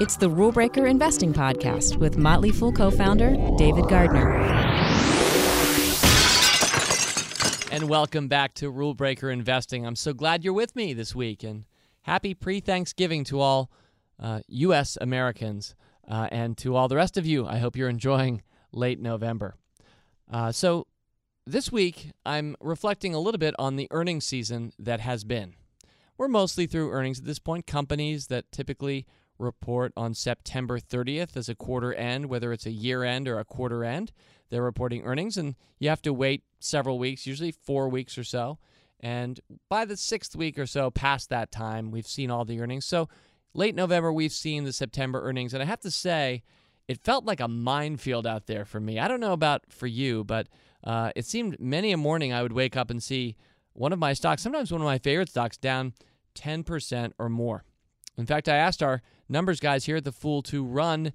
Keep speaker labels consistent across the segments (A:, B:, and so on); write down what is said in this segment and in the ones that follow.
A: It's the Rule Breaker Investing Podcast with Motley Fool co founder David Gardner.
B: And welcome back to Rule Breaker Investing. I'm so glad you're with me this week, and happy pre Thanksgiving to all uh, U.S. Americans uh, and to all the rest of you. I hope you're enjoying late November. Uh, so, this week, I'm reflecting a little bit on the earnings season that has been. We're mostly through earnings at this point. Companies that typically report on September 30th as a quarter end, whether it's a year end or a quarter end, they're reporting earnings, and you have to wait several weeks, usually four weeks or so. And by the sixth week or so, past that time, we've seen all the earnings. So, late November, we've seen the September earnings, and I have to say, it felt like a minefield out there for me. I don't know about for you, but uh, it seemed many a morning I would wake up and see one of my stocks, sometimes one of my favorite stocks, down 10% or more. In fact, I asked our numbers guys here at the Fool to run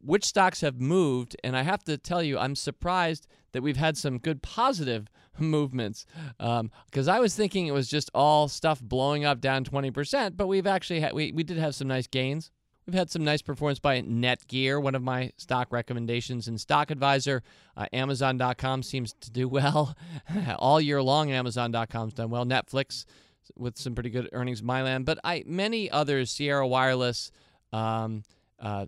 B: which stocks have moved, and I have to tell you, I'm surprised that we've had some good positive movements. Because um, I was thinking it was just all stuff blowing up down 20%, but we've actually had, we, we did have some nice gains. We've had some nice performance by Netgear, one of my stock recommendations in Stock Advisor. Uh, Amazon.com seems to do well all year long. Amazon.com's done well. Netflix with some pretty good earnings. Mylan, but I many others, Sierra Wireless, um, uh,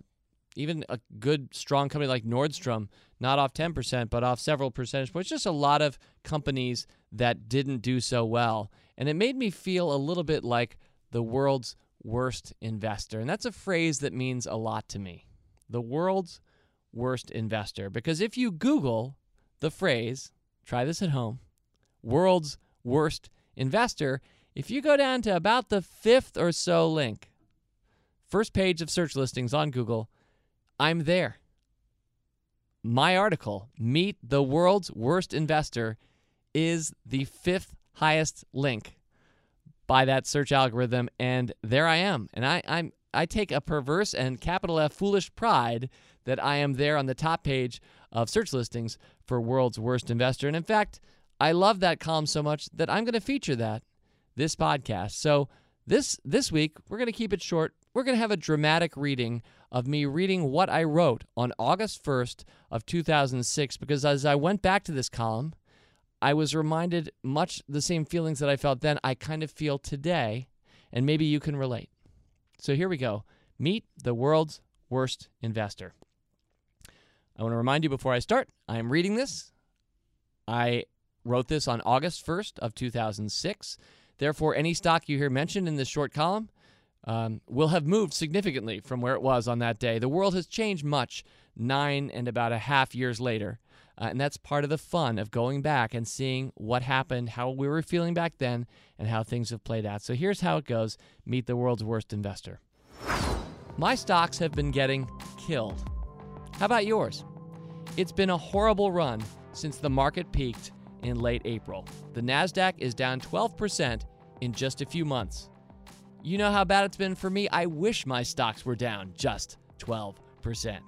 B: even a good strong company like Nordstrom, not off 10%, but off several percentage points. Just a lot of companies that didn't do so well, and it made me feel a little bit like the world's worst investor. And that's a phrase that means a lot to me. The world's worst investor. Because if you Google the phrase, try this at home, world's worst investor, if you go down to about the fifth or so link, first page of search listings on Google, I'm there. My article, Meet the World's Worst Investor, is the fifth highest link by that search algorithm, and there I am. And I, I'm I take a perverse and capital F foolish pride that I am there on the top page of search listings for world's worst investor. And in fact, I love that column so much that I'm going to feature that this podcast. So this this week we're going to keep it short. We're going to have a dramatic reading of me reading what I wrote on August 1st of 2006 because as I went back to this column, I was reminded much the same feelings that I felt then, I kind of feel today, and maybe you can relate. So here we go. Meet the world's worst investor. I want to remind you before I start, I am reading this. I wrote this on August 1st of 2006. Therefore, any stock you hear mentioned in this short column um, will have moved significantly from where it was on that day. The world has changed much nine and about a half years later. Uh, and that's part of the fun of going back and seeing what happened, how we were feeling back then, and how things have played out. So here's how it goes Meet the world's worst investor. My stocks have been getting killed. How about yours? It's been a horrible run since the market peaked in late April. The NASDAQ is down 12% in just a few months. You know how bad it's been for me? I wish my stocks were down just 12%.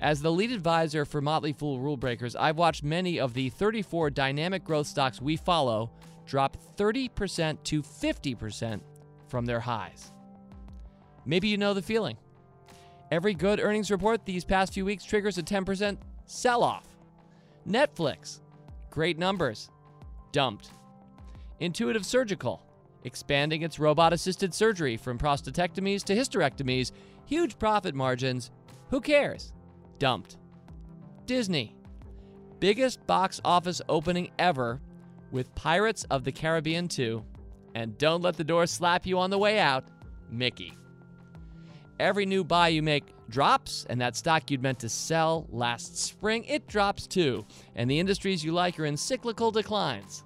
B: As the lead advisor for Motley Fool Rule Breakers, I've watched many of the 34 dynamic growth stocks we follow drop 30% to 50% from their highs. Maybe you know the feeling. Every good earnings report these past few weeks triggers a 10% sell off. Netflix, great numbers, dumped. Intuitive Surgical, expanding its robot assisted surgery from prostatectomies to hysterectomies, huge profit margins. Who cares? dumped. Disney, biggest box office opening ever with Pirates of the Caribbean 2, and don't let the door slap you on the way out, Mickey. Every new buy you make drops, and that stock you'd meant to sell last spring, it drops too. And the industries you like are in cyclical declines.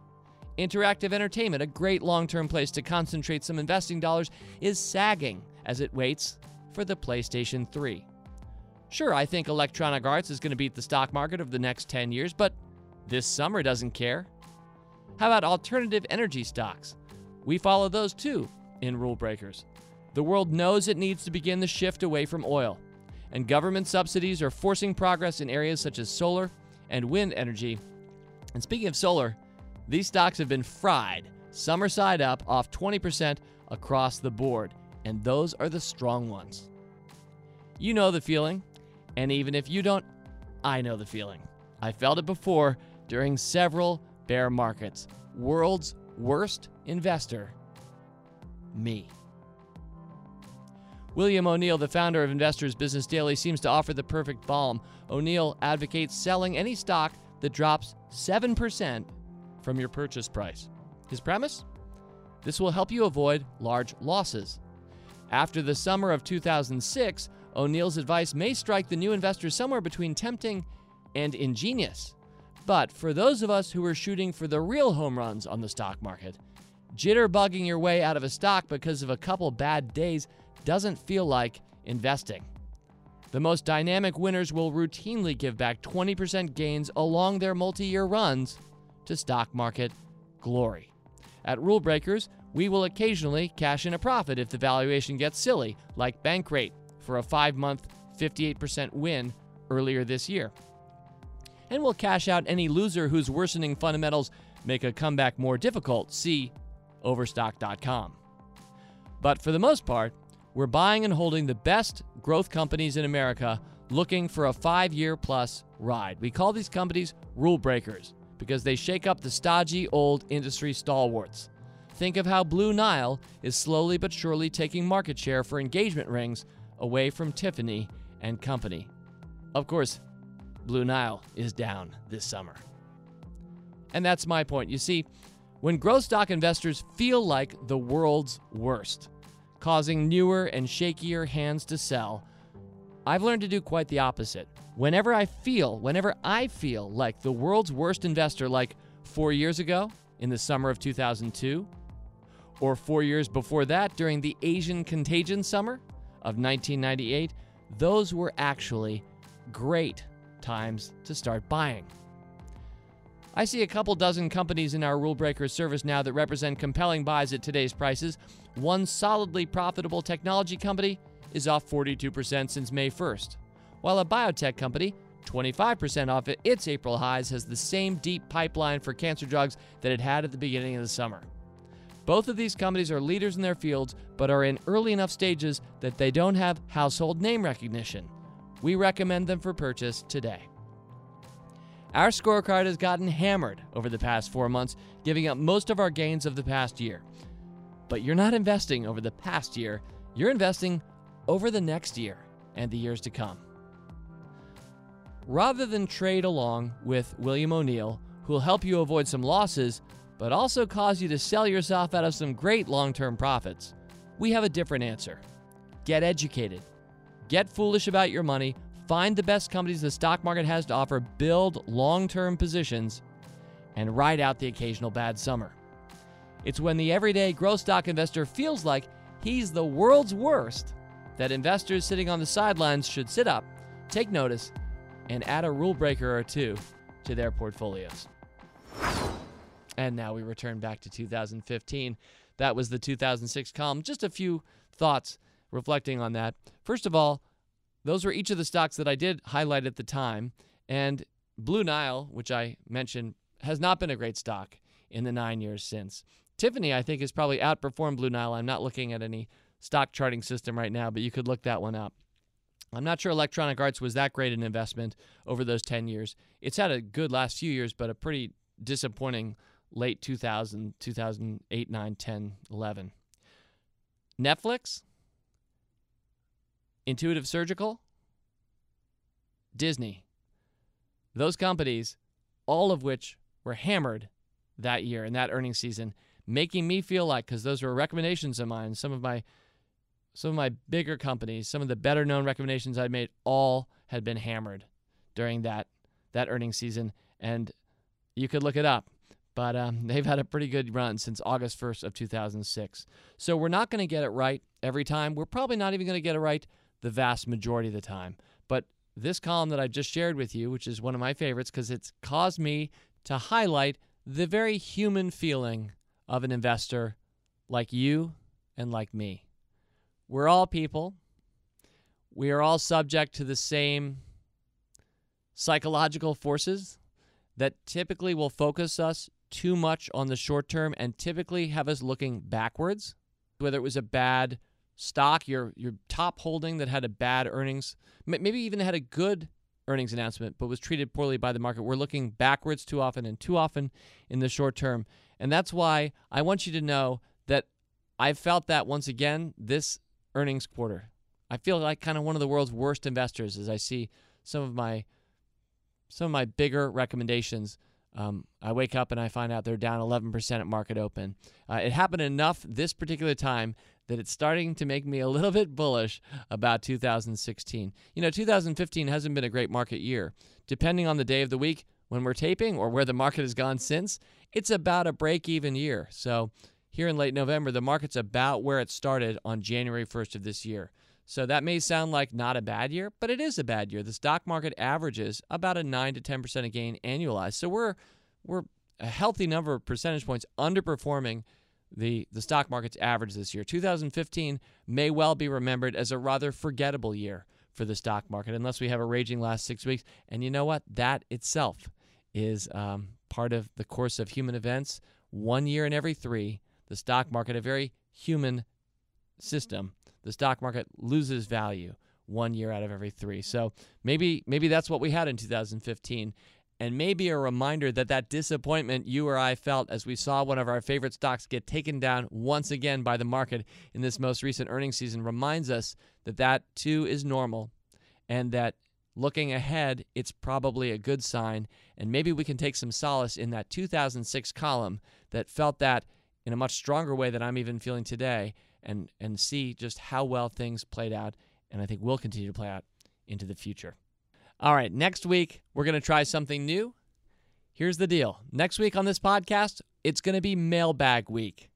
B: Interactive entertainment, a great long term place to concentrate some investing dollars, is sagging as it waits for the PlayStation 3. Sure, I think Electronic Arts is going to beat the stock market over the next 10 years, but this summer doesn't care. How about alternative energy stocks? We follow those too in Rule Breakers. The world knows it needs to begin the shift away from oil, and government subsidies are forcing progress in areas such as solar and wind energy. And speaking of solar, these stocks have been fried, summer side up, off 20% across the board, and those are the strong ones. You know the feeling, and even if you don't, I know the feeling. I felt it before during several bear markets. World's worst investor, me. William O'Neill, the founder of Investors Business Daily, seems to offer the perfect balm. O'Neill advocates selling any stock that drops 7% from your purchase price. His premise? This will help you avoid large losses. After the summer of 2006, O'Neill's advice may strike the new investors somewhere between tempting and ingenious. But for those of us who are shooting for the real home runs on the stock market, jitterbugging your way out of a stock because of a couple bad days doesn't feel like investing. The most dynamic winners will routinely give back 20% gains along their multi year runs to stock market glory. At Rule Breakers, we will occasionally cash in a profit if the valuation gets silly, like Bankrate for a five month, 58% win earlier this year. And we'll cash out any loser whose worsening fundamentals make a comeback more difficult. See overstock.com. But for the most part, we're buying and holding the best growth companies in America looking for a five year plus ride. We call these companies rule breakers because they shake up the stodgy old industry stalwarts. Think of how Blue Nile is slowly but surely taking market share for engagement rings away from Tiffany and Company. Of course, Blue Nile is down this summer. And that's my point. You see, when growth stock investors feel like the world's worst, causing newer and shakier hands to sell, I've learned to do quite the opposite. Whenever I feel, whenever I feel like the world's worst investor, like four years ago in the summer of 2002, or four years before that during the Asian contagion summer of 1998, those were actually great times to start buying. I see a couple dozen companies in our Rule Breaker service now that represent compelling buys at today's prices. One solidly profitable technology company is off 42% since May 1st, while a biotech company, 25% off its April highs, has the same deep pipeline for cancer drugs that it had at the beginning of the summer. Both of these companies are leaders in their fields, but are in early enough stages that they don't have household name recognition. We recommend them for purchase today. Our scorecard has gotten hammered over the past four months, giving up most of our gains of the past year. But you're not investing over the past year, you're investing over the next year and the years to come. Rather than trade along with William O'Neill, who'll help you avoid some losses, but also cause you to sell yourself out of some great long term profits, we have a different answer. Get educated, get foolish about your money, Find the best companies the stock market has to offer, build long term positions, and ride out the occasional bad summer. It's when the everyday growth stock investor feels like he's the world's worst that investors sitting on the sidelines should sit up, take notice, and add a rule breaker or two to their portfolios. And now we return back to 2015. That was the 2006 column. Just a few thoughts reflecting on that. First of all, those were each of the stocks that I did highlight at the time. And Blue Nile, which I mentioned, has not been a great stock in the nine years since. Tiffany, I think, has probably outperformed Blue Nile. I'm not looking at any stock charting system right now, but you could look that one up. I'm not sure Electronic Arts was that great an investment over those 10 years. It's had a good last few years, but a pretty disappointing late 2000, 2008, 9, 10, 11. Netflix, Intuitive Surgical, Disney. Those companies, all of which were hammered that year in that earnings season, making me feel like because those were recommendations of mine, some of my some of my bigger companies, some of the better known recommendations I made, all had been hammered during that that earnings season, and you could look it up. But um, they've had a pretty good run since August 1st of 2006. So we're not going to get it right every time. We're probably not even going to get it right the vast majority of the time. But this column that I just shared with you, which is one of my favorites because it's caused me to highlight the very human feeling of an investor like you and like me. We're all people. We are all subject to the same psychological forces that typically will focus us too much on the short term and typically have us looking backwards whether it was a bad stock, your your top holding that had a bad earnings, maybe even had a good earnings announcement, but was treated poorly by the market. We're looking backwards too often and too often in the short term. And that's why I want you to know that I felt that once again this earnings quarter. I feel like kind of one of the world's worst investors as I see some of my some of my bigger recommendations. Um, I wake up and I find out they're down 11% at market open. Uh, it happened enough this particular time that it's starting to make me a little bit bullish about 2016. You know, 2015 hasn't been a great market year. Depending on the day of the week when we're taping or where the market has gone since, it's about a break even year. So, here in late November, the market's about where it started on January 1st of this year. So that may sound like not a bad year, but it is a bad year. The stock market averages about a 9 to 10% a gain annualized. So we're we're a healthy number of percentage points underperforming the, the stock market's average this year. 2015 may well be remembered as a rather forgettable year for the stock market, unless we have a raging last six weeks. And you know what? That itself is um, part of the course of human events. One year in every three, the stock market, a very human system, the stock market loses value one year out of every three. So maybe maybe that's what we had in 2015 and maybe a reminder that that disappointment you or I felt as we saw one of our favorite stocks get taken down once again by the market in this most recent earnings season reminds us that that too is normal and that looking ahead it's probably a good sign and maybe we can take some solace in that 2006 column that felt that in a much stronger way than I'm even feeling today and and see just how well things played out and I think will continue to play out into the future. All right, next week, we're going to try something new. Here's the deal next week on this podcast, it's going to be mailbag week.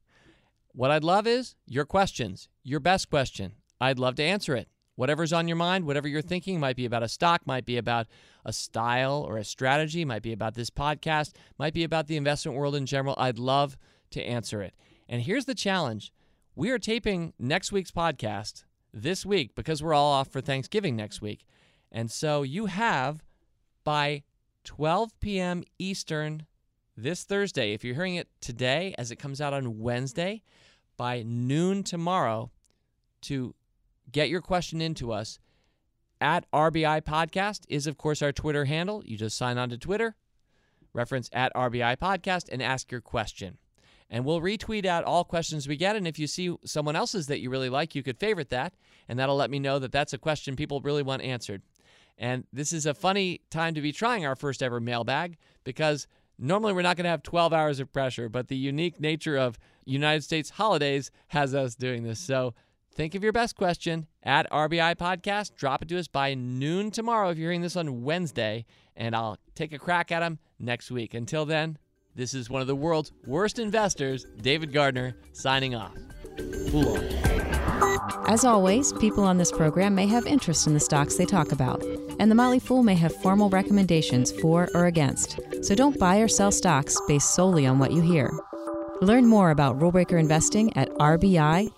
B: What I'd love is your questions, your best question. I'd love to answer it. Whatever's on your mind, whatever you're thinking, might be about a stock, might be about a style or a strategy, might be about this podcast, might be about the investment world in general. I'd love to answer it. And here's the challenge we are taping next week's podcast this week because we're all off for Thanksgiving next week. And so you have by 12 p.m. Eastern this Thursday, if you're hearing it today as it comes out on Wednesday, by noon tomorrow to get your question into us. At RBI Podcast is, of course, our Twitter handle. You just sign on to Twitter, reference at RBI Podcast, and ask your question. And we'll retweet out all questions we get. And if you see someone else's that you really like, you could favorite that. And that'll let me know that that's a question people really want answered. And this is a funny time to be trying our first ever mailbag because normally we're not going to have 12 hours of pressure, but the unique nature of United States holidays has us doing this. So think of your best question at RBI Podcast. Drop it to us by noon tomorrow if you're hearing this on Wednesday, and I'll take a crack at them next week. Until then, this is one of the world's worst investors, David Gardner, signing off.
A: As always, people on this program may have interest in the stocks they talk about, and the Motley Fool may have formal recommendations for or against, so don't buy or sell stocks based solely on what you hear. Learn more about rule breaker investing at rbi.fool.com.